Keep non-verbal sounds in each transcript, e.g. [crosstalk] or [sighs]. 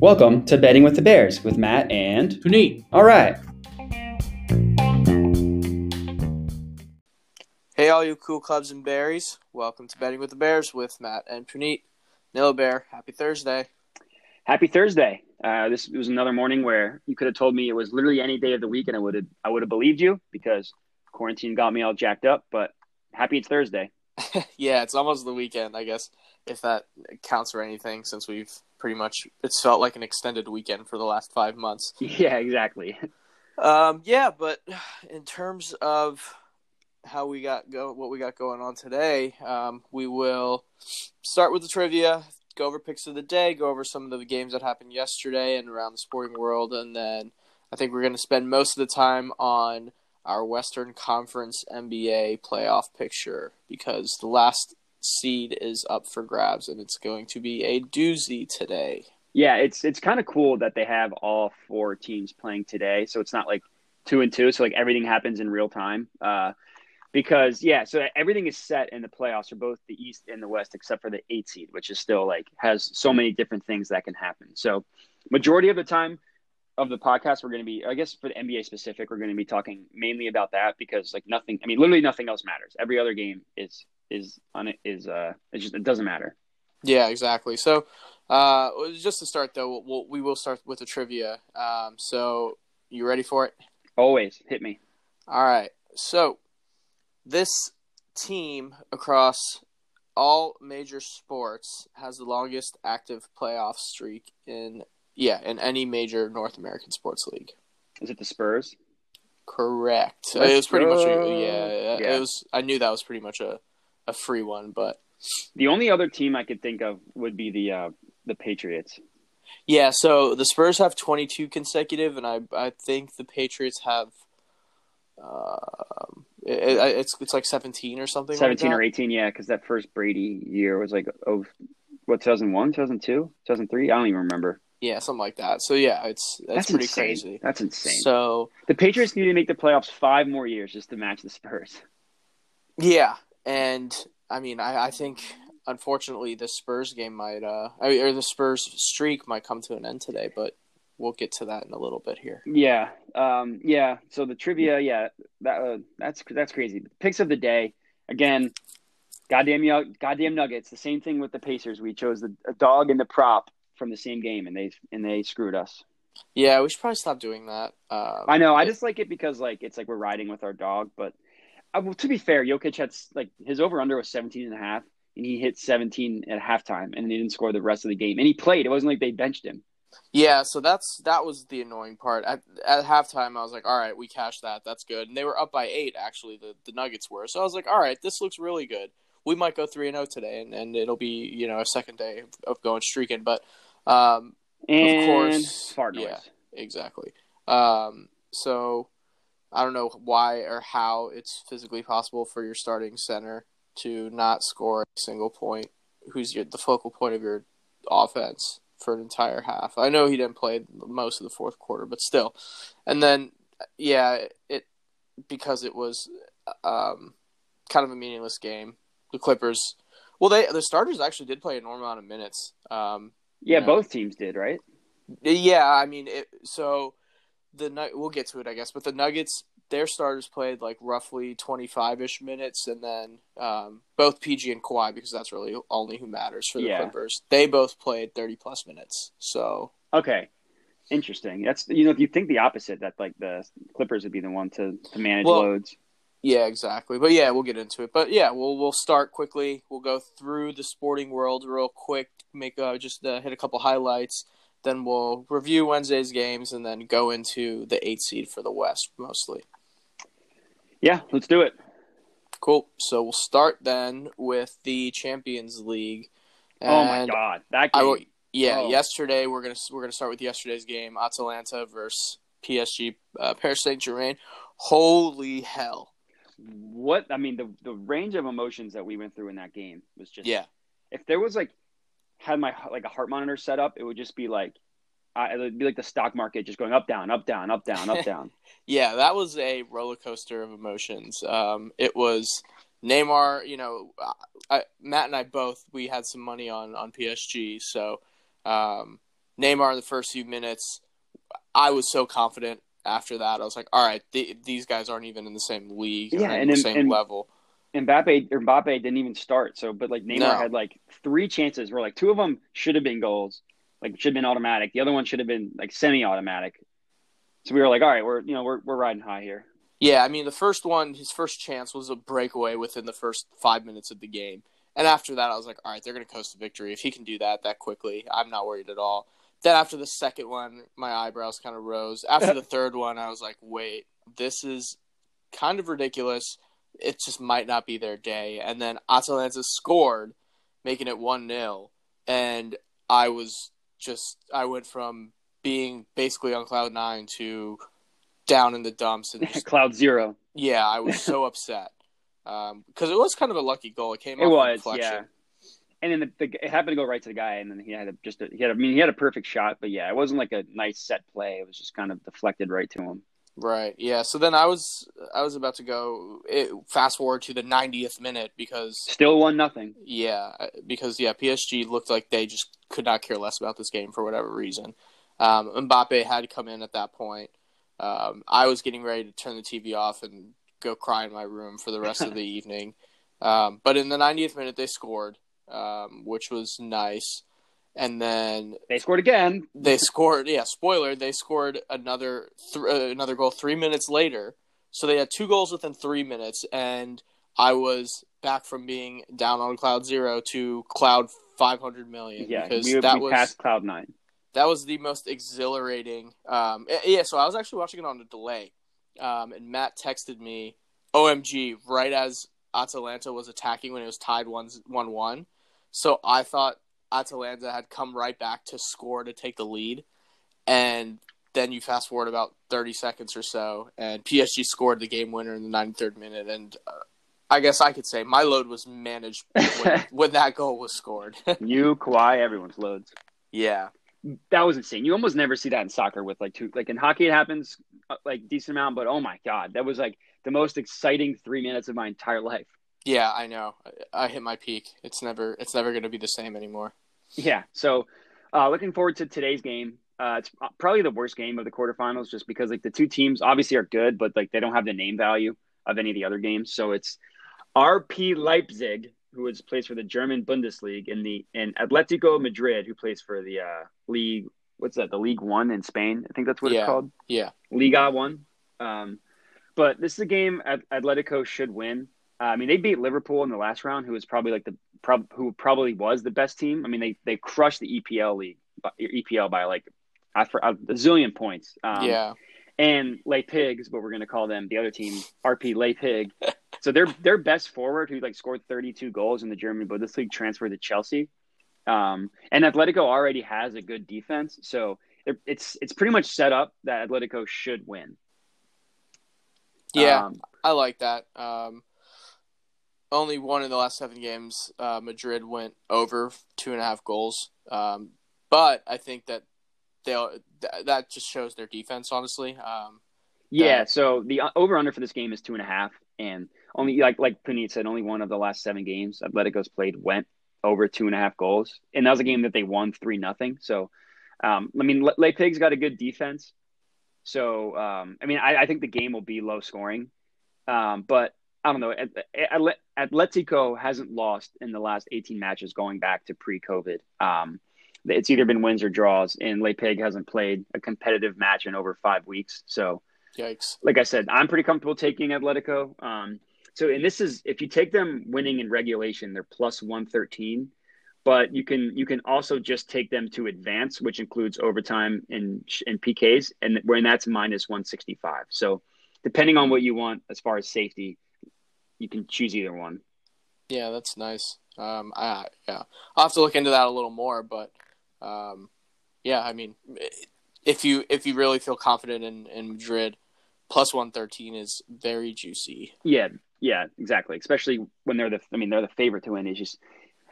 Welcome to Betting with the Bears with Matt and. Puneet. All right. Hey, all you cool clubs and berries. Welcome to Betting with the Bears with Matt and Puneet. Nilla Bear, happy Thursday. Happy Thursday. Uh, this was another morning where you could have told me it was literally any day of the week, and I would have I would have believed you because quarantine got me all jacked up. But happy it's Thursday. [laughs] yeah, it's almost the weekend, I guess, if that counts for anything, since we've pretty much it's felt like an extended weekend for the last five months. Yeah, exactly. Um, yeah, but in terms of how we got go what we got going on today, um, we will start with the trivia, go over picks of the day, go over some of the games that happened yesterday and around the sporting world, and then I think we're going to spend most of the time on our Western Conference NBA playoff picture because the last seed is up for grabs and it's going to be a doozy today. Yeah, it's it's kind of cool that they have all four teams playing today, so it's not like two and two, so like everything happens in real time. Uh, because yeah, so everything is set in the playoffs for both the East and the West, except for the eight seed, which is still like has so many different things that can happen. So, majority of the time of the podcast, we're going to be, I guess, for the NBA specific, we're going to be talking mainly about that because like nothing, I mean, literally nothing else matters. Every other game is is on it is uh, it just it doesn't matter. Yeah, exactly. So, uh, just to start though, we'll, we will start with the trivia. Um, so, you ready for it? Always hit me. All right. So, this team across all major sports has the longest active playoff streak in yeah in any major North American sports league. Is it the Spurs? Correct. Let's it was pretty go. much a, yeah, Yeah. It was. I knew that was pretty much a a free one, but The only other team I could think of would be the uh, the Patriots. yeah. So the Spurs have 22 consecutive, and I I think the Patriots have. Um, it, it, it's it's like 17 or something. like 17 that. or 18, yeah, because that first Brady year was like, oh, what, 2001, 2002, 2003? I don't even remember. Yeah, something like that. So yeah, it's that's, pretty insane. crazy. That's insane. So the Patriots need to make the playoffs five more years just to match the Spurs. yeah, and I mean, I, I think unfortunately the Spurs game might, uh, I mean, or the Spurs streak might come to an end today, but we'll get to that in a little bit here. Yeah, um, yeah. So the trivia, yeah, that uh, that's that's crazy. Picks of the day again. Goddamn, goddamn Nuggets. The same thing with the Pacers. We chose the a dog and the prop from the same game, and they and they screwed us. Yeah, we should probably stop doing that. Um, I know. I just like it because like it's like we're riding with our dog. But uh, well, to be fair, Jokic had like his over under was 17 and a half, and he hit 17 at halftime, and he didn't score the rest of the game. And he played. It wasn't like they benched him. Yeah, so that's that was the annoying part. At at halftime, I was like, "All right, we cashed that. That's good." And they were up by eight. Actually, the the Nuggets were. So I was like, "All right, this looks really good. We might go three and zero today, and, and it'll be you know a second day of, of going streaking." But um, And course, fart noise. yeah. exactly. Um, so I don't know why or how it's physically possible for your starting center to not score a single point. Who's your, the focal point of your offense for an entire half? I know he didn't play most of the fourth quarter, but still. And then, yeah, it because it was um, kind of a meaningless game. The Clippers, well, they the starters actually did play a normal amount of minutes. Um, Yeah, both teams did, right? yeah, I mean, it, so the we'll get to it, I guess. But the Nuggets, their starters played like roughly twenty five ish minutes, and then um, both PG and Kawhi, because that's really only who matters for the Yeah. Clippers. They both played thirty plus minutes. So Okay. Interesting. That's you know, if you think the opposite, that like the Clippers would be the one to, to manage Well, loads. Yeah, exactly. But yeah, we'll get into it. But yeah, we'll we'll start quickly. We'll go through the sporting world real quick. Make uh, just uh, hit a couple highlights. Then we'll review Wednesday's games, and then go into the eight seed for the West mostly. Yeah, let's do it. Cool. So we'll start then with the Champions League. oh my god, that game. will- yeah, Oh. yesterday we're gonna we're gonna start with yesterday's game: Atalanta versus PSG, uh, Paris Saint Germain. Holy hell! What I mean, the the range of emotions that we went through in that game was just Yeah, If there was like had my like a heart monitor set up, it would just be like uh, it would be like the stock market just going up down up down up down up [laughs] down. yeah, that was a roller coaster of emotions. Um, it was Neymar, you know, I, Matt and I both we had some money on on PSG, so um, Neymar in the first few minutes, I was so confident. After that, I was like, all right, th- these guys aren't even in the same league, Yeah, in and the then- same and- level. Mbappe or Mbappe didn't even start. So, but like Neymar No. had like three chances where like two of them should have been goals, like should have been automatic. The other one should have been like semi-automatic. So we were like, all right, we're you know we're we're riding high here. Yeah, I mean, the first one, his first chance was a breakaway within the first five minutes of the game. And after that, I was like, all right, they're going to coast to victory. If he can do that that quickly, I'm not worried at all. Then after the second one, my eyebrows kind of rose. After the [laughs] third one, I was like, wait, this is kind of ridiculous. It just might not be their day. And then Atalanta scored, making it 1 0. And I was just, I went from being basically on cloud nine to down in the dumps and [laughs] just Cloud zero. yeah, I was so [laughs] upset um, because it was kind of a lucky goal. It came It off was, deflection. And then the, the it happened to go right to the guy, and then he had a, just a, he had a, I mean he had a perfect shot, but yeah, it wasn't like a nice set play. It was just kind of deflected right to him. Right. Yeah. So then I was I was about to go it, fast forward to the 90th minute because Still one nothing. yeah because yeah PSG looked like they just could not care less about this game for whatever reason. Um, Mbappe had come in at that point. Um, I was getting ready to turn the TV off and go cry in my room for the rest of the [laughs] evening. Um, but in the 90th minute they scored, um, which was nice. And then They scored again. they scored. Yeah, spoiler. They scored another th- uh, another goal three minutes later. So they had two goals within three minutes, and I was back from being down on cloud zero to cloud five hundred million. Yeah, because we, that we was passed cloud nine. that was the most exhilarating. Um, eh, yeah, so I was actually watching it on a delay, um, and Matt texted me, "OMG!" right as Atalanta was attacking when it was tied one one one. So I thought Atalanta had come right back to score to take the lead, and then you fast forward about thirty seconds or so, and PSG scored the game winner in the ninety third minute, and. Uh, I guess I could say my load was managed [laughs] when, when that goal was scored. [laughs] You, Kawhi, everyone's loads. yeah, That was insane. You almost never see that in soccer with like two. Like in hockey, it happens uh, like decent amount, but oh my god, that was like the most exciting three minutes of my entire life. Yeah, I know. I, I hit my peak. It's never it's never going to be the same anymore. Yeah. So, uh, looking forward to today's game. Uh, it's probably the worst game of the quarterfinals, just because like the two teams obviously are good, but like they don't have the name value of any of the other games. So it's RB Leipzig, who is plays for the German Bundesliga, and the and Atletico Madrid, who plays for the uh, league. What's that? The League One in Spain. I think that's what Yeah. it's called. Yeah. Liga One. Um, but this is a game At- Atletico should win. Uh, I mean, they beat Liverpool in the last round, who was probably like the prob- who probably was the best team. I mean, they they crushed the EPL league, by- EPL by like for a zillion points. Um, yeah. and Lay Pigs, but we're going to call them the other team, RP Lay Pig. [laughs] so their their best forward, who like scored 32 goals in the German Bundesliga, transferred to Chelsea. Um, and Atletico already has a good defense, so it's it's pretty much set up that Atletico should win. Yeah. Um, I like that. Um, only one in the last seven games, uh, Madrid went over two and a half goals. Um, but I think that they th- that just shows their defense. Honestly, um, yeah. So the over under for this game is two and a half, and only like like Puneet said, only one of the last seven games Atletico's played went over two and a half goals, and that was a game that they won three nothing. So, um, I mean, Le Pig's got a good defense. So, um, I mean, I, I think the game will be low scoring, um, but I don't know. At- At- Atletico hasn't lost in the last 18 matches going back to pre-COVID. Um, it's either been wins or draws, and Lay Pig hasn't played a competitive match in over five weeks. So, yikes. like I said, I'm pretty comfortable taking Atletico. Um, so, and this is if you take them winning in regulation, they're plus 113. But you can you can also just take them to advance, which includes overtime and and PKs, and when that's minus 165. So, depending on what you want as far as safety, you can choose either one. Yeah, that's nice. Um, I yeah, I'll have to look into that a little more, but um, yeah, I mean, if you if you really feel confident in in Madrid, plus one thirteen is very juicy. Yeah, yeah, exactly. Especially when they're the I mean they're the favorite to win. It's just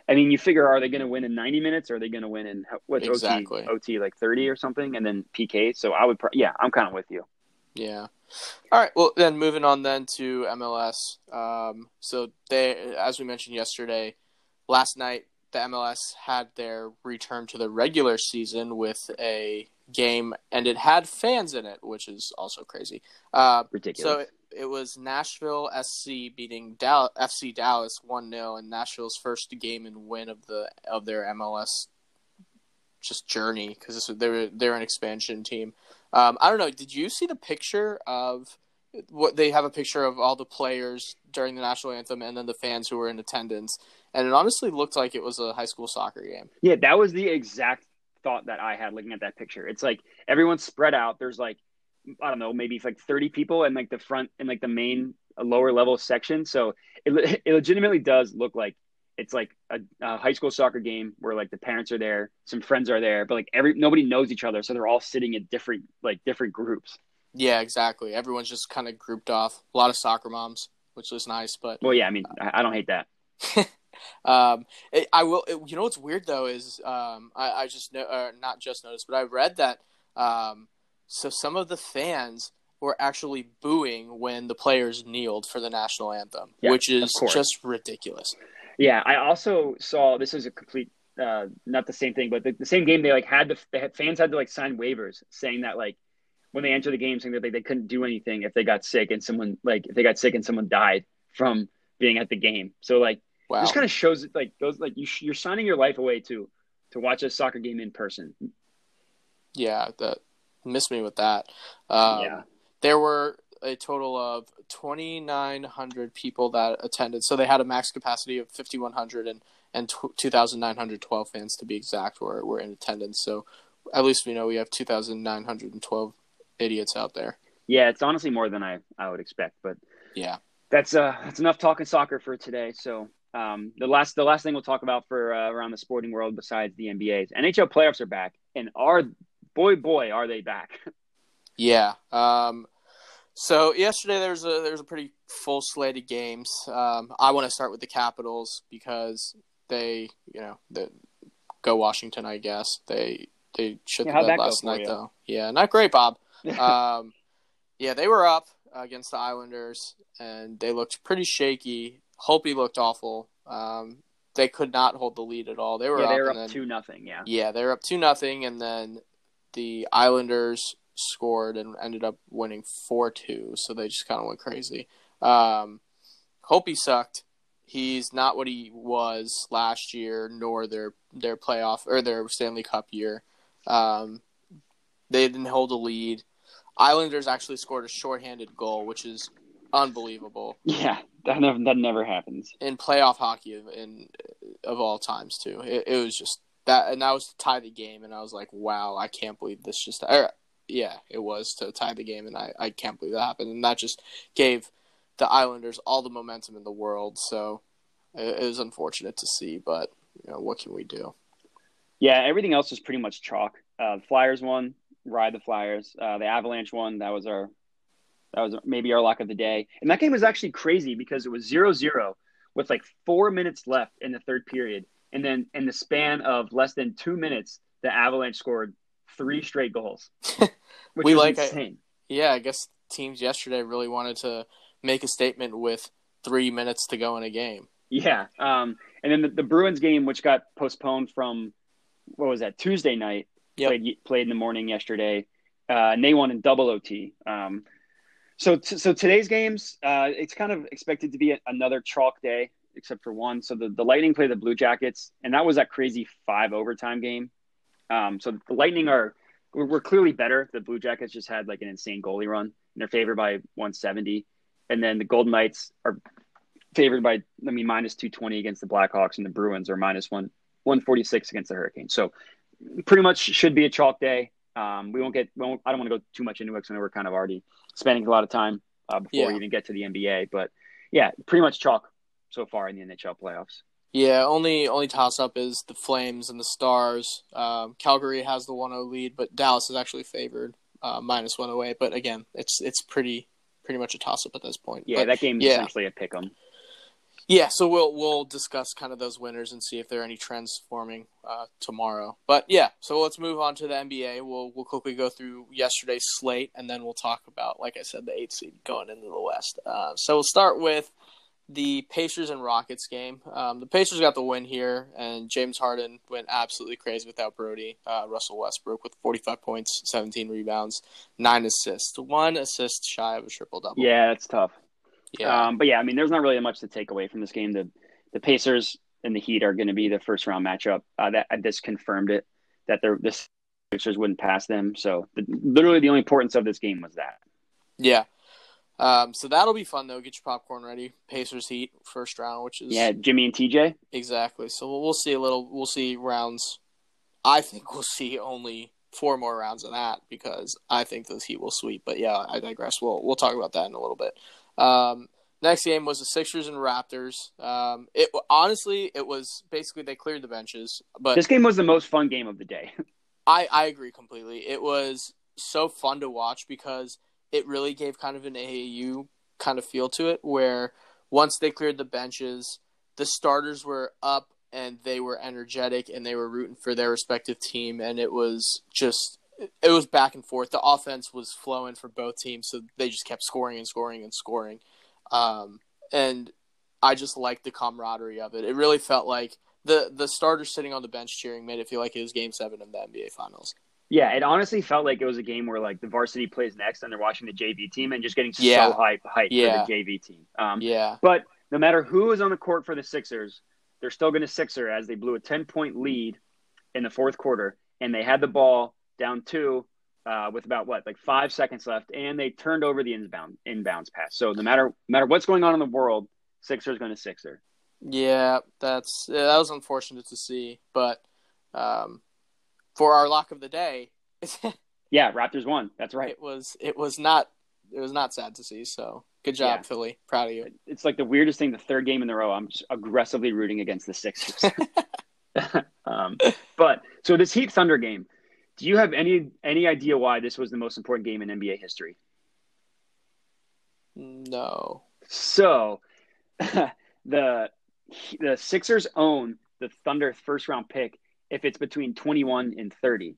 I mean you figure are they going to win in 90 minutes or are they going to win in what Exactly. OT OT like 30 or something and then PK. So I would yeah, I'm kind of with you. Yeah. All right. Well, then moving on then to MLS. Um, so they, as we mentioned yesterday, last night the MLS had their return to the regular season with a game, and it had fans in it, which is also crazy. Uh, Ridiculous. So it, it was Nashville SC beating FC Dallas one 0 and Nashville's first game and win of the of their MLS just journey because they're they're an expansion team. Um, I don't know. Did you see the picture of what they have a picture of all the players during the national anthem and then the fans who were in attendance, and it honestly looked like it was a high school soccer game. Yeah, that was the exact thought that I had looking at that picture. It's like everyone's spread out. There's like I don't know, maybe like 30 people in like the front in like the main lower level section. So it, [laughs] it legitimately does look like it's like a, a, high school soccer game where like the parents are there, some friends are there, but like every nobody knows each other, so they're all sitting in different like different groups. Yeah, exactly. Everyone's just kind of grouped off. A lot of soccer moms, which was nice, but well, yeah, I mean, I, I don't hate that. [laughs] um, it, I will. It, you know what's weird though is um, I, I just know, uh, not just noticed, but I read that um, so some of the fans were actually booing when the players kneeled for the national anthem, yeah, which is just ridiculous. Yeah, I also saw this is a complete uh, not the same thing, but the, the, same game they like had the had, fans had to like sign waivers saying that like when they enter the game saying that they, they couldn't do anything if they got sick and someone like if they got sick and someone died from being at the game. So like wow. this kind of shows like those like you you're signing your life away to to watch a soccer game in person. Yeah, that missed me with that. Um, yeah. There were a total of 2,900 people that attended. So they had a max capacity of 5,100 and, and 2,912 fans to be exact were, were in attendance. So at least we know we have 2,912 idiots out there. Yeah, it's honestly more than I, I would expect, but yeah, that's uh that's enough talking soccer for today. So um, the last the last thing we'll talk about for uh, around the sporting world besides the NBA's NHL playoffs are back, and are boy boy are they back. [laughs] yeah. Um, so yesterday there was a there was a pretty full slate of games. Um, I want to start with the Capitals because they you know they go Washington. I guess they they should yeah, the bed last night though. Yeah, not great, Bob. [laughs] um, yeah, they were up against the Islanders and they looked pretty shaky. Holtby looked awful. Um, they could not hold the lead at all. They were yeah, up, they were up then, two nothing. Yeah, yeah, they were up two nothing, and then the Islanders scored and ended up winning four two. So they just kind of went crazy. Um, Holtby sucked. He's not what he was last year, nor their their playoff or their Stanley Cup year. Um, they didn't hold a lead. Islanders actually scored a shorthanded goal, which is unbelievable. Yeah, that never that never happens in playoff hockey in, in of all times too. It, it, was just that, and that was to tie the game, and I was like, wow, I can't believe this just. Yeah, it was to tie the game, and I I can't believe that happened, and that just gave the Islanders all the momentum in the world. So it, was unfortunate to see, but you know what can we do? Yeah, everything else was pretty much chalk. Uh, Flyers won, ride the Flyers. Uh, the Avalanche won. That was our that was maybe our luck of the day. And that game was actually crazy because it was 0-0 with like four minutes left in the third period, and then in the span of less than two minutes, the Avalanche scored three straight goals, [laughs] which we like insane. I, yeah, I guess teams yesterday really wanted to make a statement with three minutes to go in a game. Yeah, um, and then the, the Bruins game, which got postponed from what was that Tuesday night, yep. played played in the morning yesterday, uh, and they won in double OT. Um, so t- so today's games, uh, it's kind of expected to be a, another chalk day, except for one. So the, the Lightning play the Blue Jackets, and that was that crazy five overtime game. Um, so the Lightning are we're, clearly better. The Blue Jackets just had like an insane goalie run, and they're favored by 170. And then the Golden Knights are favored by I mean minus 220 against the Blackhawks, and the Bruins are minus one 146 against the Hurricanes. So pretty much should be a chalk day. Um, we won't get. We won't, I don't want to go too much into it because I know we're kind of already spending a lot of time uh, before yeah. we even get to the NBA. But yeah, pretty much chalk so far in the NHL playoffs. Yeah, only only toss up is the Flames and the Stars. Um, Calgary has the 1-0 lead, but Dallas is actually favored uh, minus one away. But again, it's it's pretty pretty much a toss up at this point. Yeah, but, that game is yeah. essentially a pick 'em. Yeah, so we'll we'll discuss kind of those winners and see if there are any trends forming uh, tomorrow. But yeah, so let's move on to the NBA. We'll we'll quickly go through yesterday's slate, and then we'll talk about, like I said, the eight seed going into the West. Uh, so we'll start with the Pacers and Rockets game. Um, the Pacers got the win here, and James Harden went absolutely crazy without Brodie. Uh, Russell Westbrook with 45 points, 17 rebounds, nine assists, one assist shy of a triple double. Yeah, it's tough. Yeah. Um, but yeah, I mean, there's not really much to take away from this game. The the Pacers and the Heat are going to be the first round matchup. Uh, that this confirmed it that the the Sixers wouldn't pass them. So the, literally, the only importance of this game was that. yeah. Um, so that'll be fun though. Get your popcorn ready. Pacers Heat first round, which is Yeah, Jimmy and TJ. exactly. So we'll, we'll see a little. We'll see rounds. I think [laughs] we'll see only four more rounds of that because I think those Heat will sweep. But yeah, I digress. We'll we'll talk about that in a little bit. Um, next game was the Sixers and Raptors. Um, it honestly, it was basically they cleared the benches, but This game was the most fun game of the day. [laughs] I, I agree completely. It was so fun to watch because it really gave kind of an AAU kind of feel to it where once they cleared the benches, the starters were up and they were energetic and they were rooting for their respective team and it was just it was back and forth. The offense was flowing for both teams, so they just kept scoring and scoring and scoring. Um, and I just liked the camaraderie of it. It really felt like the the starters sitting on the bench cheering made it feel like it was Game Seven of the NBA Finals. Yeah, it honestly felt like it was a game where like the varsity plays next and they're watching the JV team and just getting Yeah. so hype hype Yeah. for the JV team. Um, Yeah, But no matter who is on the court for the Sixers, they're still going to Sixer as they blew a 10 point lead in the fourth quarter. And they had the ball down two uh, with about what, like five seconds left. And they turned over the inbound inbounds pass. So no matter, no matter what's going on in the world, Sixer's going to Sixer. yeah, that's yeah, that was unfortunate to see, but um, for our lock of the day, [laughs] Yeah, Raptors won. That's right. it was it was not it was not sad to see. So good job, Yeah. Philly. Proud of you. It's like the weirdest thing. The third game in a row, I'm just aggressively rooting against the Sixers. [laughs] [laughs] um, but so this Heat Thunder game, do you have any any idea why this was the most important game in NBA history? No. So the the Sixers own the Thunder first round pick if it's between 21 and 30.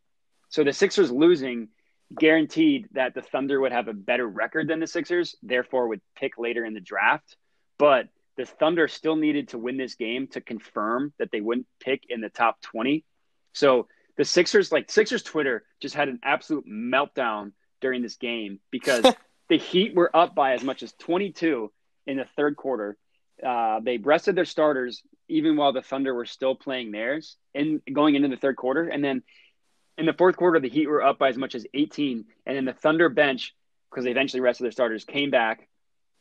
So the Sixers losing guaranteed that the Thunder would have a better record than the Sixers, therefore would pick later in the draft. But the Thunder still needed to win this game to confirm that they wouldn't pick in the top 20. So the Sixers, like Sixers Twitter, just had an absolute meltdown during this game because [laughs] the Heat were up by as much as 22 in the third quarter. Uh, they rested their starters even while the Thunder were still playing theirs and going into the third quarter. And then in the fourth quarter, the Heat were up by as much as 18. And then the Thunder bench, because they eventually rested their starters, came back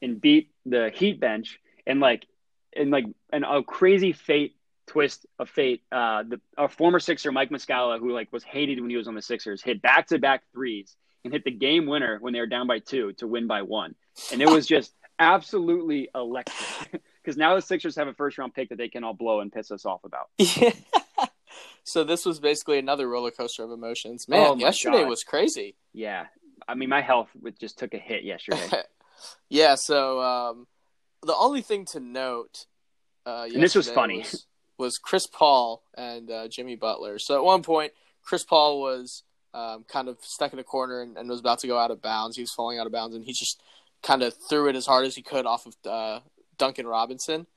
and beat the Heat bench. And like, and like, an, a crazy fate twist of fate. Uh, the a former Sixer, Mike Muscala, who like was hated when he was on the Sixers, hit back to back threes and hit the game winner when they were down by two to win by one. And it was just absolutely electric [laughs] because now the Sixers have a first round pick that they can all blow and piss us off about. [laughs] Yeah. so this was basically another roller coaster of emotions. Man, Oh yesterday God. was crazy. Yeah. I mean, my health just took a hit yesterday. [laughs] yeah, so um, the only thing to note uh, And this was funny. was, was Chris Paul and uh, Jimmy Butler. So at one point, Chris Paul was um, kind of stuck in a corner and, and was about to go out of bounds. He was falling out of bounds, and he just kind of threw it as hard as he could off of uh, Duncan Robinson.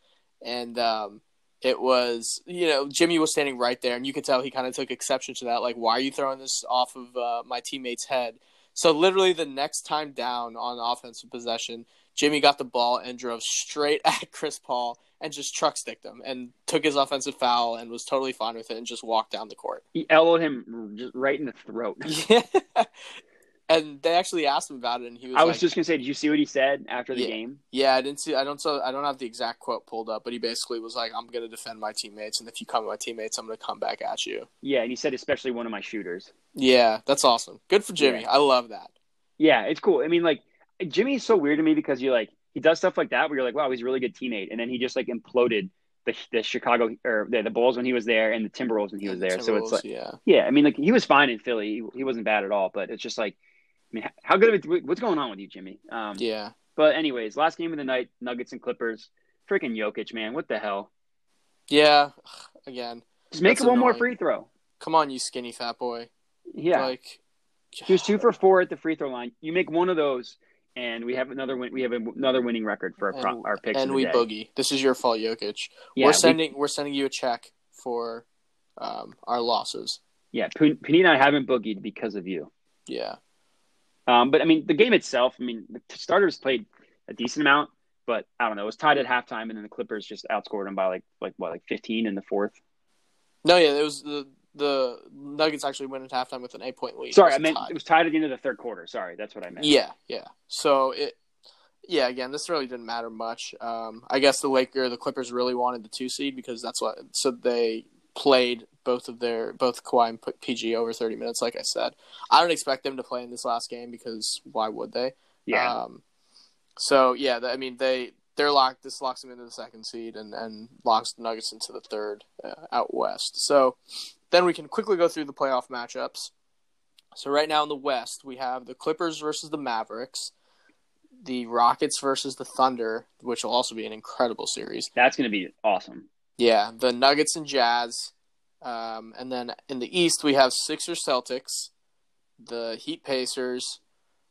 And um, it was, you know, Jimmy was standing right there, and you could tell he kind of took exception to that. Like, why are you throwing this off of uh, my teammate's head? So literally the next time down on offensive possession, Jimmy got the ball and drove straight [laughs] at Chris Paul and just truck sticked him and took his offensive foul and was totally fine with it and just walked down the court. he elbowed him just right in the throat. Yeah. [laughs] [laughs] and they actually asked him about it and he was I was like, just gonna say, did you see what he said after the Yeah. game? "Yeah, I didn't see I don't so I don't have the exact quote pulled up, but he basically was like, I'm going to defend my teammates and if you come at my teammates, I'm going to come back at you." Yeah, and he said especially one of my shooters. Yeah, that's awesome. Good for Jimmy. I love that. Yeah, it's cool. I mean, like Jimmy is so weird to me because you're like he does stuff like that where you're like, wow, he's a really good teammate, and then he just like imploded the the Chicago or the, the Bulls when he was there and the Timberwolves when he was And the there. So it's like, yeah. yeah, I mean, like he was fine in Philly. He, he wasn't bad at all, but it's just like, mean, how good of a, what's going on with you, Jimmy? Um, Yeah. But anyways, last game of the night, Nuggets and Clippers. freaking Jokic, man. What the hell? Yeah, again, Just make one more free throw. come on, you skinny fat boy. Yeah. Like, He was two for four at the free throw line. You make one of those, and we have another win. We have another winning record for our, And- our picks. and we day. boogie. This is your fault, Jokic. Yeah, we're sending we're sending you a check for um, our losses. yeah. Panini and I haven't boogied because of you. Yeah, Um, but I mean, the game itself. I mean, the starters played a decent amount, but I don't know. It was tied at halftime, and then the Clippers just outscored them by like like what like fifteen in the fourth. no, yeah, it was the the Nuggets actually went at halftime with an eight point lead. Sorry, I meant tied. it was tied at the end of the third quarter. Sorry, that's what I meant. Yeah, yeah. So it, yeah. Again, this really didn't matter much. Um, I guess the Laker, the Clippers really wanted the two seed because that's what. So they played both of their both Kawhi and PG over thirty minutes. Like I said, I don't expect them to play in this last game because why would they? yeah. Um, so yeah, I mean they they're locked. This locks them into the second seed and and locks the Nuggets into the third uh, out west. So then we can quickly go through the playoff matchups. So right now in the West, we have the Clippers versus the Mavericks, the Rockets versus the Thunder, which will also be an incredible series. That's going to be awesome. Yeah, the Nuggets and Jazz, um, and then in the East we have Sixers Celtics, the Heat Pacers,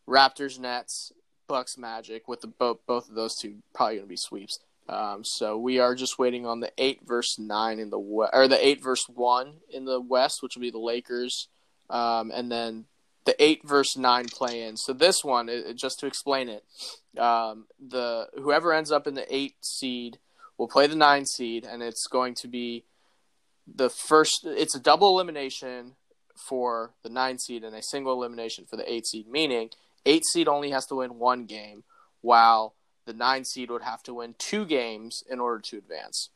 Raptors Nets, Bucks Magic. With the both both of those two probably going to be sweeps. Um, so we are just waiting on the eight versus nine in the or the eight versus one in the West, which will be the Lakers, um, and then the eight versus nine play in. So this one, it, just to explain it, um, the whoever ends up in the eight seed will play the nine seed, and it's going to be the first. It's a double elimination for the nine seed and a single elimination for the eight seed. Meaning, eight seed only has to win one game, while the nine seed would have to win two games in order to advance.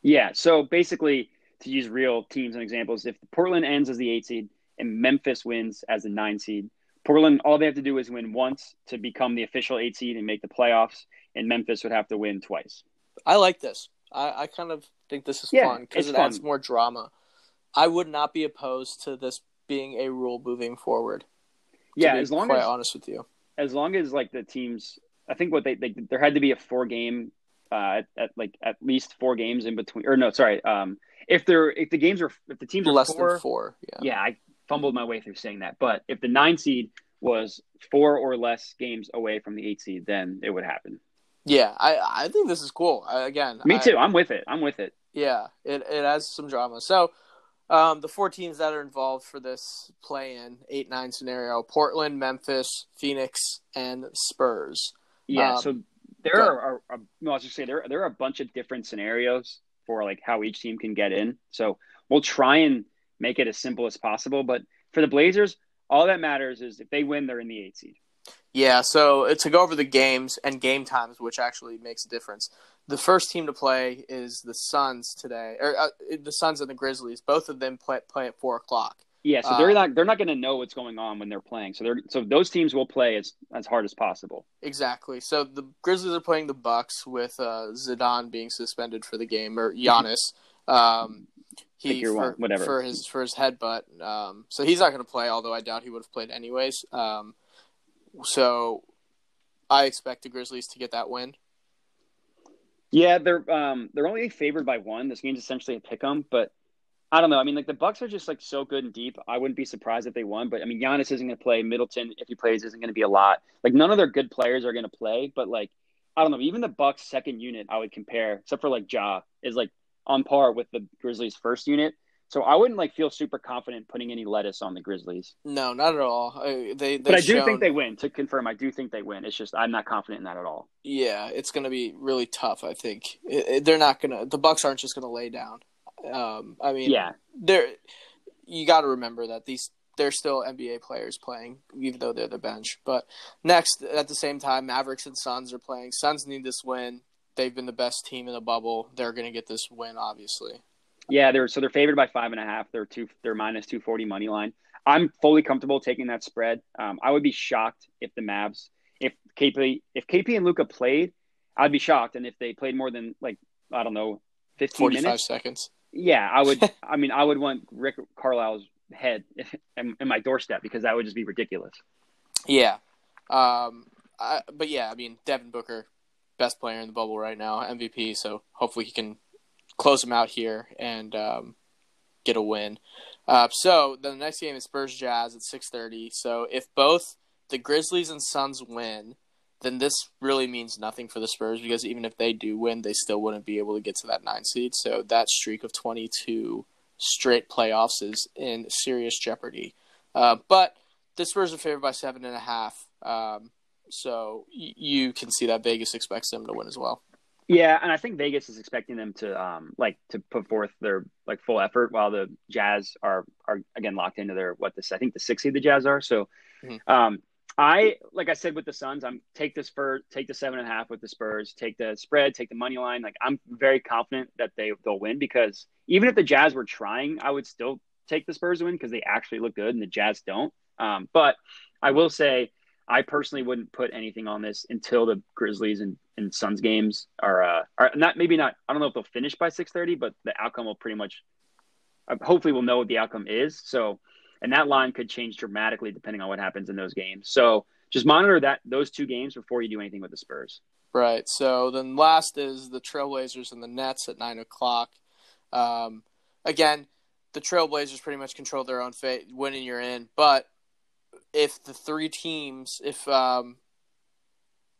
Yeah. So basically, to use real teams and examples, if Portland ends as the eight seed and Memphis wins as the nine seed, Portland all they have to do is win once to become the official eight seed and make the playoffs, and Memphis would have to win twice. I like this. I, I kind of think this is Yeah, fun because it adds more drama. I would not be opposed to this being a rule moving forward. to Yeah, be as long quite as honest with you. as long as like the teams, I think what they, they there had to be a four game, uh, at, at like at least four games in between, or no, sorry, um, if there if the games are if the teams are Less four, than four. Yeah. yeah, I fumbled my way through saying that, but if the nine seed was four or less games away from the eight seed, then it would happen. Yeah, I I think this is cool. I, again, Me too. I'm with it. I'm with it. Yeah, it it adds some drama. So, um, the four teams that are involved for this play-in eight nine scenario: Portland, Memphis, Phoenix, and Spurs. Yeah. Um, so there are, are no, I was just say there there are a bunch of different scenarios for like how each team can get in. So we'll try and make it as simple as possible. But for the Blazers, all that matters is if they win, they're in the eight seed. Yeah, so uh, to go over the games and game times, which actually makes a difference. The first team to play is the Suns today, or uh, the Suns and the Grizzlies. Both of them play play at four o'clock. Yeah, so Uh, they're not they're not going to know what's going on when they're playing. So they're so those teams will play as as hard as possible. Exactly. So the Grizzlies are playing the Bucks with uh, Zidane being suspended for the game, or Giannis. Um, he for, one, whatever. for his for his headbutt. Um, so he's not going to play. Although I doubt he would have played anyways. Um, so I expect the Grizzlies to get that win. Yeah, they're um they're only favored by one. This game's essentially a pick 'em, but I don't know. I mean, like the Bucks are just like so good and deep. I wouldn't be surprised if they won. But I mean, Giannis isn't going to play. Middleton, if he plays, isn't going to be a lot. Like none of their good players are going to play. But like I don't know. Even the Bucks' second unit, I would compare, except for like Ja, is like on par with the Grizzlies' first unit. So I wouldn't like feel super confident putting any lettuce on the Grizzlies. No, not at all. I, they, But I do shown- think they win. To confirm, I do think they win. It's just I'm not confident in that at all. Yeah, it's going to be really tough. I think It- it- they're not going to. The Bucks aren't just going to lay down. Um, I mean, Yeah, they're you got to remember that these they're still NBA players playing, even though they're the bench. But next, at the same time, Mavericks and Suns are playing. Suns need this win. They've been the best team in the bubble. They're going to get this win, obviously. Yeah, they're so they're favored by five and a half. They're two. They're minus two forty money line. I'm fully comfortable taking that spread. Um, I would be shocked if the Mavs, if KP, if KP and Luka played, I'd be shocked. And if they played more than like I don't know, fifteen minutes, seconds. yeah, I would. [laughs] I mean, I would want Rick Carlisle's head [laughs] in, in my doorstep because that would just be ridiculous. Yeah, um, I, but yeah, I mean, Devin Booker best player in the bubble right now, MVP. So hopefully he can close them out here and um, get a win. Uh, so the next game is Spurs Jazz at six thirty. So if both the Grizzlies and Suns win, then this really means nothing for the Spurs because even if they do win, they still wouldn't be able to get to that nine seed. So that streak of twenty two straight playoffs is in serious jeopardy. Uh, but the Spurs are favored by seven and a half. Um, so y- you can see that Vegas expects them to win as well. Yeah, and I think Vegas is expecting them to um like to put forth their like full effort while the Jazz are are again locked into their what this I think the six seed the Jazz are. So Mhm. um I like I said with the Suns, I'm take this for take the seven and a half with the Spurs, take the spread, take the money line. Like I'm very confident that they they'll win because even if the Jazz were trying, I would still take the Spurs to win because they actually look good and the Jazz don't. Um, but I will say I personally wouldn't put anything on this until the Grizzlies and, and Suns games are uh, are not maybe not. I don't know if they'll finish by six thirty, but the outcome will pretty much. Uh, hopefully, we'll know what the outcome is. So, and that line could change dramatically depending on what happens in those games. So, just monitor that those two games before you do anything with the Spurs. Right. So then last is the Trailblazers and the Nets at nine o'clock. Um, again, the Trailblazers pretty much control their own fate. Winning, you're in. But if the three teams, if um,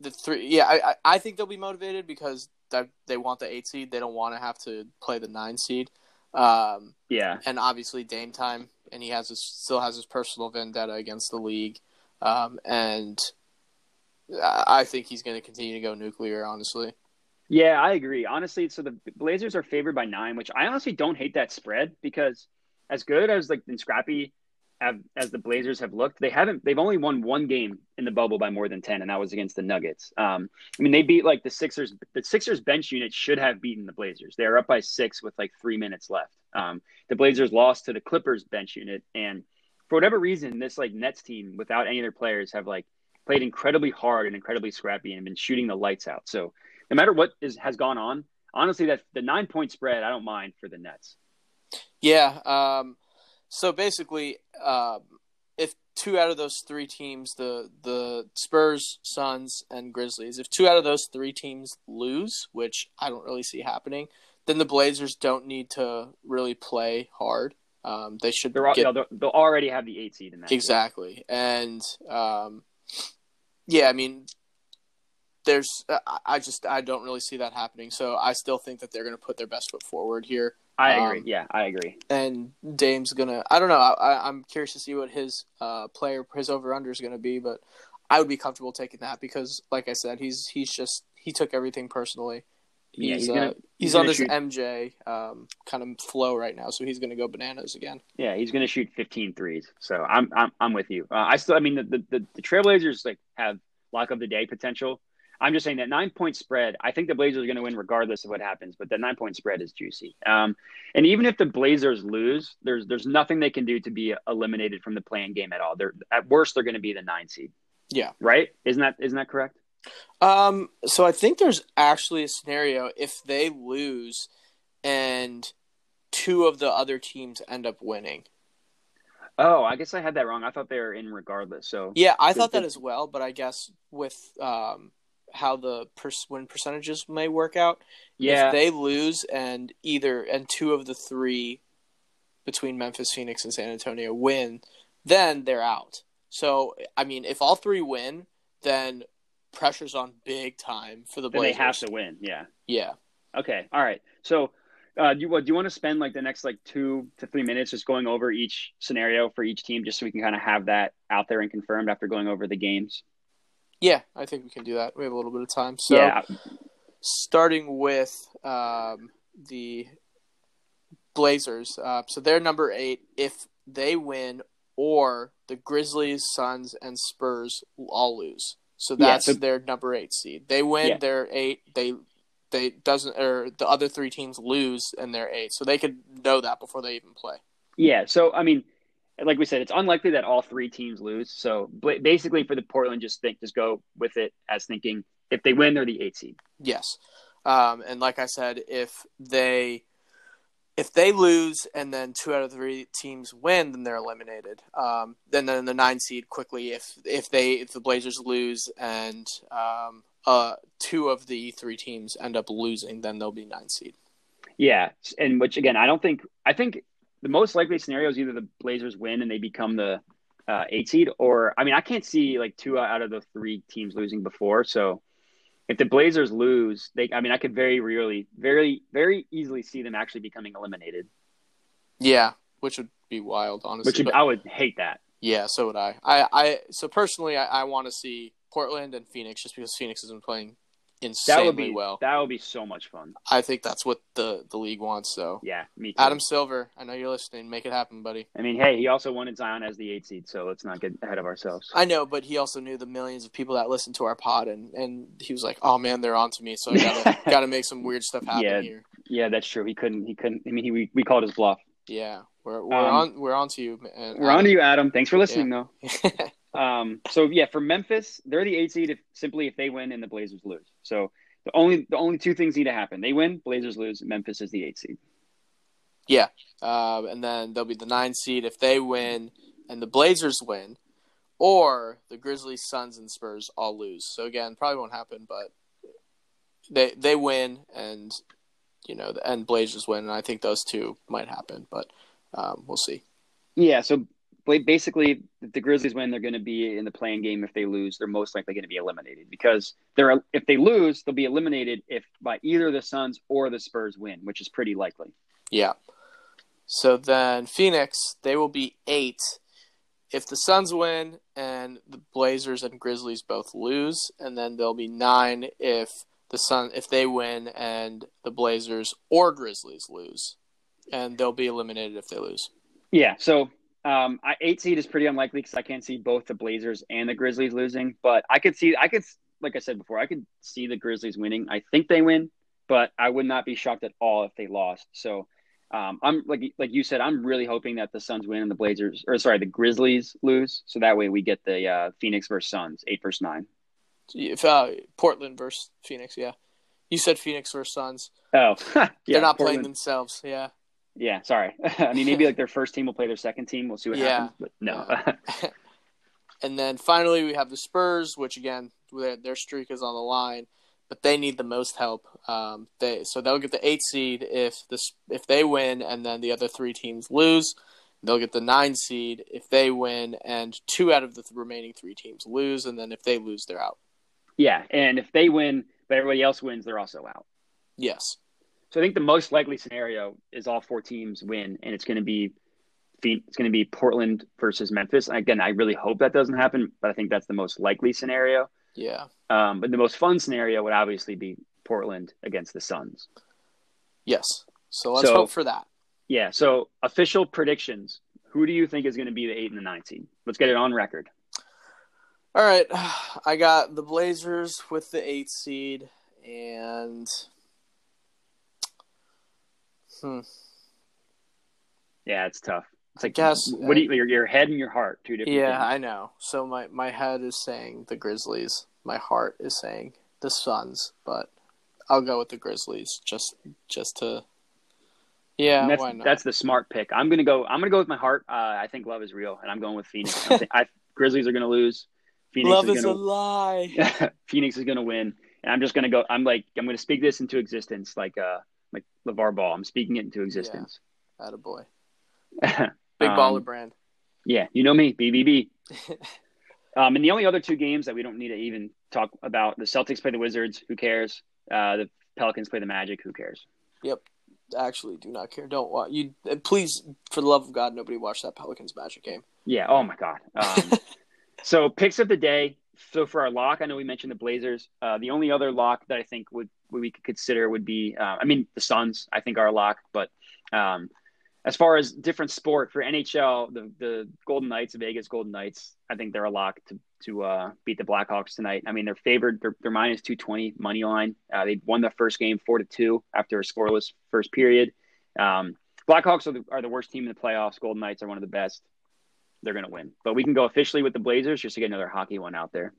the three, yeah, I, I- think they'll be motivated because that they want the eight seed. They don't want to have to play the nine seed. Um, Yeah, and obviously Dame time, and he has his, still has his personal vendetta against the league, um, and I I think he's going to continue to go nuclear. Honestly, Yeah, I agree. Honestly, so the Blazers are favored by nine, which I honestly don't hate that spread because as good as like and scrappy have, as the Blazers have looked, they haven't. They've only won one game in the bubble by more than ten, and that was against the Nuggets. Um, I mean, they beat like the Sixers. The Sixers bench unit should have beaten the Blazers. They are up by six with like three minutes left. Um, the Blazers lost to the Clippers bench unit, and for whatever reason, this like Nets team without any of their players have like played incredibly hard and incredibly scrappy and been shooting the lights out. So no matter what is has gone on, honestly, that the nine point spread, I don't mind for the Nets. yeah. Um, so basically, um, if two out of those three teams, the the Spurs, Suns, and Grizzlies, if two out of those three teams lose, which I don't really see happening, then the Blazers don't need to really play hard. Um, they should all, get they'll, they'll already have the eight seed in that. Exactly. And um, yeah, I mean, there's I- I just I don't really see that happening. So I still think that they're going to put their best foot forward here. I agree. Um, yeah, I agree. And Dame's gonna. I don't know. I, I'm curious to see what his uh, player his over under is going to be, but I would be comfortable taking that because, like I said, he's he's just he took everything personally. He's Yeah, he's uh, gonna- he's, he's on gonna this shoot- MJ um, kind of flow right now, so he's going to go bananas again. Yeah, he's going to shoot 15 threes. So I'm I'm I'm with you. Uh, I still, I mean, the, the the the Trailblazers like have lock of the day potential. I'm just saying that nine point spread. I think the Blazers are going to win regardless of what happens, but that nine point spread is juicy. Um, and even if the Blazers lose, there's there's nothing they can do to be eliminated from the play-in game at all. They're at worst they're going to be the nine seed. Yeah. Right? Isn't that isn't that correct? Um, so I think there's actually a scenario if they lose and two of the other teams end up winning. Oh, I guess I had that wrong. I thought they were in regardless. So Yeah, I thought that as well, but I guess with um how the pers- win percentages may work out, yeah, if they lose and either and two of the three between Memphis, Phoenix, and San Antonio win, then they're out. So I mean, if all three win, then pressure's on big time for the then they have to win. Yeah. Yeah. Okay. All right. So, uh, do you, do you want to spend like the next like two to three minutes just going over each scenario for each team, just so we can kind of have that out there and confirmed after going over the games? Yeah, I think we can do that. We have a little bit of time. So yeah. starting with um, the Blazers. Uh, so they're number eight. If they win, or the Grizzlies, Suns, and Spurs all lose, so Yeah, that's so- their number eight seed. They win, Yeah. they're eight. They they doesn't or the other three teams lose and they're eight, so they could know that before they even play. Yeah. So, I mean, like we said, it's unlikely that all three teams lose. So, ba- basically, for the Portland, just think, just go with it as thinking if they win, they're the eight seed. Yes, um, and like I said, if they if they lose and then two out of three teams win, then they're eliminated. Um, then then the nine seed quickly if if they if the Blazers lose and um, uh, two of the three teams end up losing, then they'll be nine seed. Yeah, and which again, I don't think. I think the most likely scenario is either the Blazers win and they become the uh, eight seed, or I mean, I can't see like two out of the three teams losing before. So if the Blazers lose, they, I mean, I could very really, very, very easily see them actually becoming eliminated. Yeah, which would be wild, honestly. Which would, but- I would hate that. Yeah, so would I. I, I so personally, I, I want to see Portland and Phoenix just because Phoenix has been playing That would be well. that would be so much fun. I think that's what the the league wants. So Yeah, me too. Adam Silver, I know you're listening. Make it happen, buddy. I mean, hey, he also wanted Zion as the eight seed, so let's not get ahead of ourselves. I know, but he also knew the millions of people that listen to our pod, and and he was like, "Oh man, they're on to me." So I gotta [laughs] gotta make some weird stuff happen Yeah. here. Yeah, that's true. He couldn't. He couldn't. I mean, he, we we called his bluff. Yeah, we're we're Um, on we're on to you. Man. We're on to you, Adam. Thanks for listening, you. though. [laughs] Um, so yeah, for Memphis, they're the eight seed if simply if they win and the Blazers lose. So the only the only two things need to happen: they win, Blazers lose. Memphis is the eight seed. Yeah, um, and then they'll be the nine seed if they win and the Blazers win, or the Grizzlies, Suns, and Spurs all lose. So again, probably won't happen, but they they win and you know and Blazers win, and I think those two might happen, but um, we'll see. Yeah. So basically, if the Grizzlies win, they're going to be in the play-in game. If they lose, they're most likely going to be eliminated because they're if they lose, they'll be eliminated if by either the Suns or the Spurs win, which is pretty likely. Yeah. So then Phoenix, they will be eight if the Suns win and the Blazers and Grizzlies both lose, and then they'll be nine if the Sun if they win and the Blazers or Grizzlies lose, and they'll be eliminated if they lose. Yeah. So um, I, eight seed is pretty unlikely because I can't see both the Blazers and the Grizzlies losing. But I could see, I could, like I said before, I could see the Grizzlies winning. I think they win, but I would not be shocked at all if they lost. So um, I'm like, like you said, I'm really hoping that the Suns win and the Blazers, or sorry, the Grizzlies lose. So that way we get the uh, Phoenix versus Suns, eight versus nine. If uh, Portland versus Phoenix, yeah. You said Phoenix versus Suns. Oh, [laughs] yeah, They're not playing themselves. Yeah. Yeah, sorry. [laughs] I mean, maybe like their first team will play their second team. We'll see what Yeah. happens. But no. [laughs] [laughs] And then finally, we have the Spurs, which again, their, their streak is on the line, but they need the most help. Um, they so they'll get the eight seed if this if they win, and then the other three teams lose. They'll get the nine seed if they win, and two out of the th- remaining three teams lose, and then if they lose, they're out. yeah, and if they win, but everybody else wins, they're also out. Yes. So I think the most likely scenario is all four teams win, and it's going to be it's going to be Portland versus Memphis. Again, I really hope that doesn't happen, but I think that's the most likely scenario. Yeah. Um, but the most fun scenario would obviously be Portland against the Suns. Yes. So let's So- hope for that. Yeah. So official predictions: Who do you think is going to be the eight and the nine seed? Let's get it on record. All right, [sighs] I got the Blazers with the eight seed, and hmm, Yeah, it's tough. It's I like, guess- what do you, your, your head and your heart, two different. yeah, things. I know. So my my head is saying the Grizzlies, my heart is saying the Suns, but I'll go with the Grizzlies just just to. Yeah, And that's why not? that's the smart pick. I'm gonna go. I'm gonna go with my heart. Uh, I think love is real, and I'm going with Phoenix. I think I, Grizzlies are gonna lose. Phoenix Love is is a gonna lie. [laughs] Phoenix is gonna win, and I'm just gonna go. I'm like I'm gonna speak this into existence, like uh like LaVar Ball. I'm speaking it into existence. Attaboy. Yeah, [laughs] Big Um, baller brand. yeah you know me, BBB. [laughs] um, and the only other two games that we don't need to even talk about: the Celtics play the Wizards. Who cares? Uh, the Pelicans play the Magic. Who cares? Yep. Actually, do not care. Don't watch. You please, for the love of God, nobody watch that Pelicans Magic game. Yeah. Oh my God. Um, [laughs] so picks of the day. So for our lock, I know we mentioned the Blazers. Uh, the only other lock that I think would we could consider would be, uh, I mean, the Suns. I think are a lock. But um, as far as different sport for NHL, the the Golden Knights, Vegas Golden Knights, I think they're a lock to to uh, beat the Blackhawks tonight. I mean, they're favored. They're, they're minus two twenty money line. Uh, they won the first game four to two after a scoreless first period. Um, Blackhawks are the, are the worst team in the playoffs. Golden Knights are one of the best. They're going to win. But we can go officially with the Blazers just to get another hockey one out there.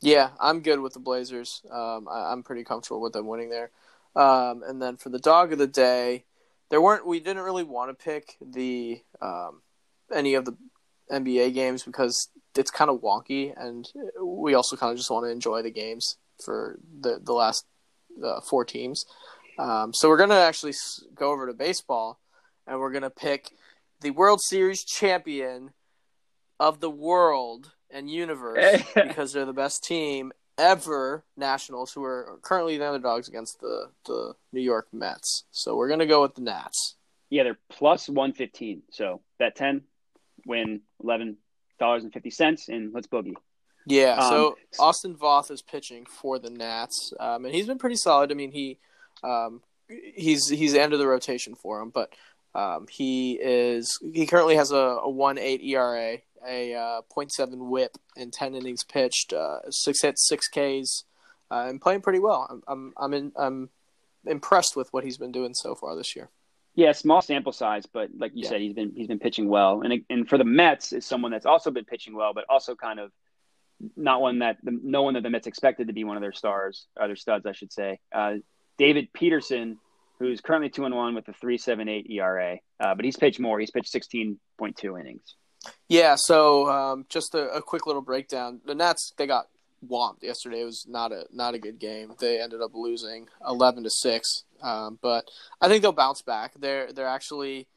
Yeah, I'm good with the Blazers. Um, I, I'm pretty comfortable with them winning there. Um, and then for the dog of the day, there weren't. We didn't really want to pick the um, any of the NBA games because it's kind of wonky, and we also kind of just want to enjoy the games for the the last uh, four teams. Um, so we're gonna actually go over to baseball, and we're gonna pick the World Series champion of the world and universe [laughs] because they're the best team ever. Nationals, who are currently the underdogs against the the New York Mets. So we're gonna go with the Nats. Yeah, they're plus one fifteen. So bet ten, win eleven dollars and fifty cents, and let's boogie. Yeah, um, so Austin Voth is pitching for the Nats, um, and he's been pretty solid. I mean, he um, he's he's the end of the rotation for him, but um, he is he currently has a, a one eight ERA, a uh, 0.7 WHIP and ten innings pitched, uh, six hits, six Ks, uh, and playing pretty well. I'm I'm I'm, in, I'm impressed with what he's been doing so far this year. Yeah, small sample size, but like you yeah. said, he's been he's been pitching well, and and for the Mets is someone that's also been pitching well, but also kind of not one that the, no one that the Mets expected to be one of their stars, or their studs, I should say. Uh, David Peterson, who's currently two and one with a three seven eight ERA, uh, but he's pitched more. He's pitched sixteen point two innings. Yeah. So um, just a, a, quick little breakdown. The Nats they got whomped yesterday. It was not a not a good game. They ended up losing eleven to six. Um, but I think they'll bounce back. They're they're actually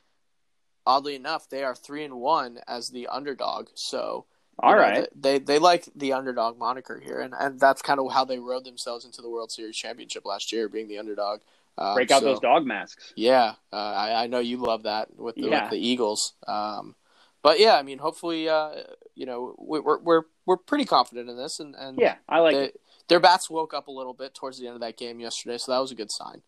oddly enough they are three and one as the underdog. So all know, right. They, they, they like the underdog moniker here, and, and that's kind of how they rode themselves into the World Series championship last year, being the underdog. Um, Break out so, those dog masks. Yeah, uh, I, I know you love that with the, yeah. with the Eagles. Um, but yeah, I mean, hopefully, uh, you know, we're we're we're pretty confident in this, and, and yeah, I like they, it. Their bats woke up a little bit towards the end of that game yesterday, so that was a good sign.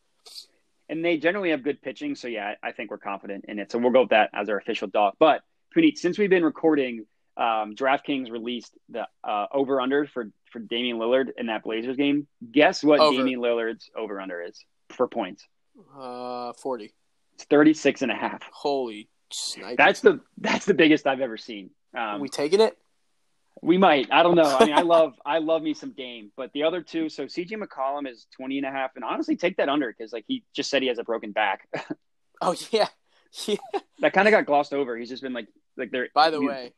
And they generally have good pitching, so yeah, I think we're confident in it. So we'll go with that as our official dog. But Puneet, since we've been recording, um, DraftKings released the uh, over under for for Damian Lillard in that Blazers game. Guess what over. Damian Lillard's over under is for points? Uh, 40. It's 36 and a half. Holy sniper. That's the that's the biggest I've ever seen. Um, we taking it? We might. I don't know. I mean, I [laughs] love I love me some Dame, but the other two. So CJ McCollum is 20 and a half, and honestly, take that under because like he just said he has a broken back. [laughs] oh yeah, [laughs] yeah. That kind of got glossed over. He's just been like like they're. By the way,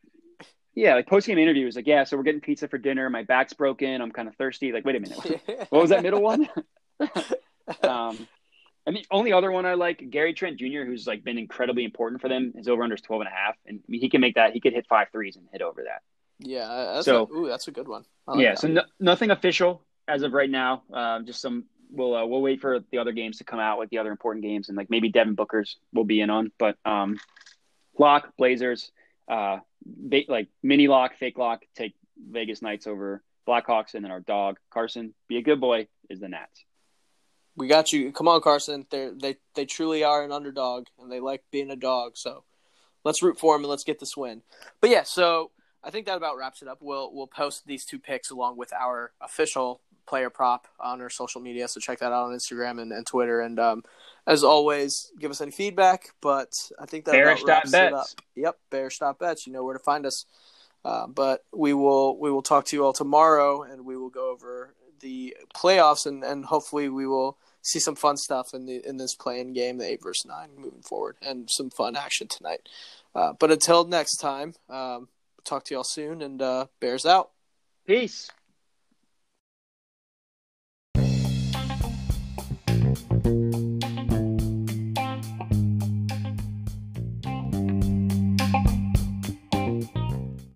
yeah, like post game interview was like, yeah, so we're getting pizza for dinner. My back's broken. I'm kind of thirsty. Like, wait a minute, what was that middle one? Um, and the only other one I like, Gary Trent Jr., who's like been incredibly important for them. His over under is 12 and a half, and I mean, he can make that. He could hit five threes and hit over that. Yeah, that's so a, ooh, that's a good one. Like yeah, that. so no, nothing official as of right now. Um, just some. We'll uh, we'll wait for the other games to come out with the other important games, and like maybe Devin Booker's will be in on, but um, lock Blazers uh, like mini lock, fake lock, take Vegas Knights over Blackhawks, and then our dog Carson, be a good boy, is the Nats. We got you. Come on, Carson. They they they truly are an underdog, and they like being a dog. So let's root for them and let's get this win. But yeah, so I think that about wraps it up. We'll we'll post these two picks along with our official player prop on our social media. So check that out on Instagram and, and Twitter. And um, as always, give us any feedback. But I think that Bearish about wraps bets. it up. Yep, Bearish Stop Bets. You know where to find us. Uh, but we will we will talk to you all tomorrow, and we will go over the playoffs, and, and hopefully we will see some fun stuff in the in this play-in game, the eight versus nine, moving forward, and some fun action tonight. Uh, but until next time, um, talk to y'all soon, and uh, Bears out. Peace.